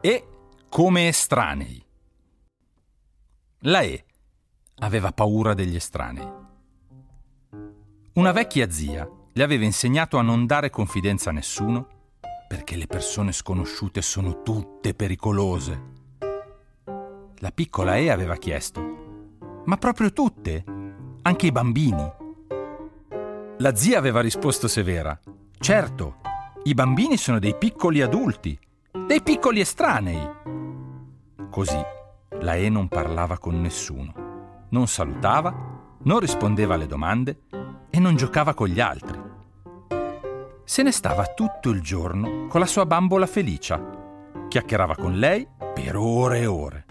E come estranei. La E aveva paura degli estranei. Una vecchia zia le aveva insegnato a non dare confidenza a nessuno perché le persone sconosciute sono tutte pericolose. La piccola E aveva chiesto, ma proprio tutte? Anche i bambini? La zia aveva risposto severa, certo, i bambini sono dei piccoli adulti, dei piccoli estranei. Così la E non parlava con nessuno, non salutava, non rispondeva alle domande e non giocava con gli altri se ne stava tutto il giorno con la sua bambola Felicia. Chiacchierava con lei per ore e ore.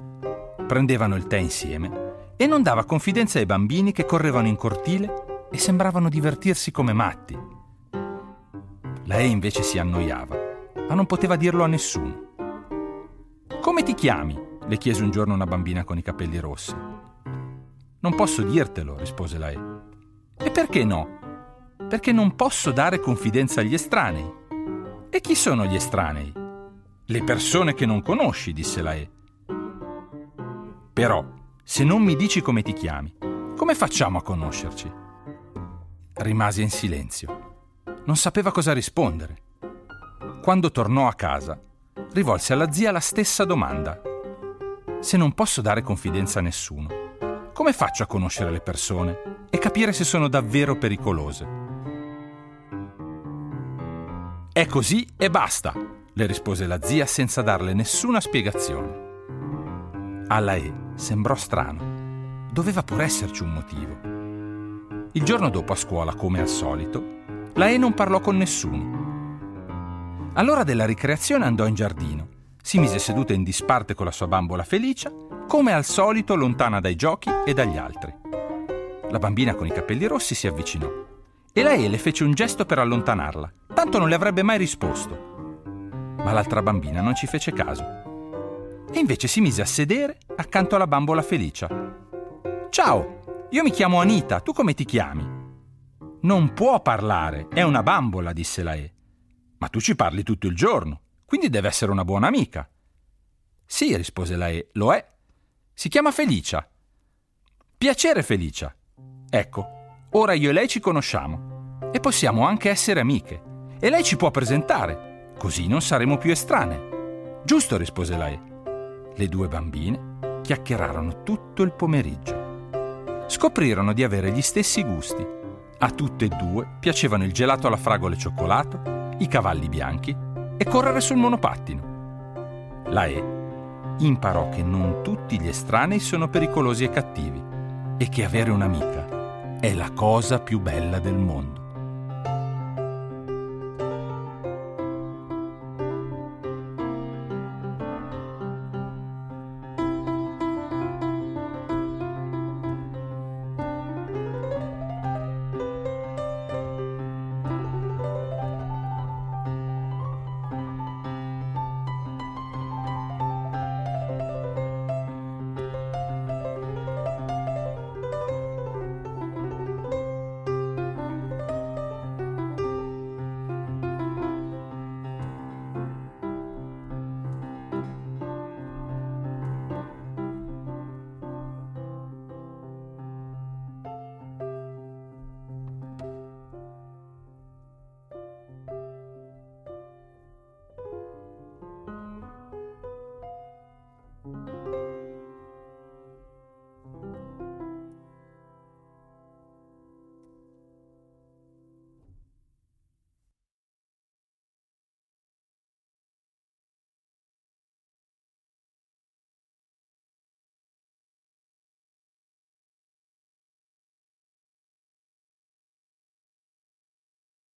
Prendevano il tè insieme e non dava confidenza ai bambini che correvano in cortile e sembravano divertirsi come matti. Lei invece si annoiava, ma non poteva dirlo a nessuno. Come ti chiami? le chiese un giorno una bambina con i capelli rossi. Non posso dirtelo, rispose lei. E perché no? perché non posso dare confidenza agli estranei. E chi sono gli estranei? Le persone che non conosci, disse la E. Però, se non mi dici come ti chiami, come facciamo a conoscerci? Rimase in silenzio. Non sapeva cosa rispondere. Quando tornò a casa, rivolse alla zia la stessa domanda. Se non posso dare confidenza a nessuno, come faccio a conoscere le persone e capire se sono davvero pericolose? È così e basta, le rispose la zia senza darle nessuna spiegazione. Alla E sembrò strano. Doveva pur esserci un motivo. Il giorno dopo a scuola, come al solito, la E non parlò con nessuno. All'ora della ricreazione andò in giardino, si mise seduta in disparte con la sua bambola Felicia, come al solito lontana dai giochi e dagli altri. La bambina con i capelli rossi si avvicinò e la le fece un gesto per allontanarla tanto non le avrebbe mai risposto. Ma l'altra bambina non ci fece caso. E invece si mise a sedere accanto alla bambola Felicia. Ciao, io mi chiamo Anita, tu come ti chiami? Non può parlare, è una bambola, disse la E. Ma tu ci parli tutto il giorno, quindi deve essere una buona amica. Sì, rispose la E, lo è. Si chiama Felicia. Piacere, Felicia. Ecco, ora io e lei ci conosciamo e possiamo anche essere amiche e lei ci può presentare, così non saremo più estranee. Giusto, rispose lei. Le due bambine chiacchierarono tutto il pomeriggio. Scoprirono di avere gli stessi gusti. A tutte e due piacevano il gelato alla fragola e cioccolato, i cavalli bianchi e correre sul monopattino. La E imparò che non tutti gli estranei sono pericolosi e cattivi e che avere un'amica è la cosa più bella del mondo.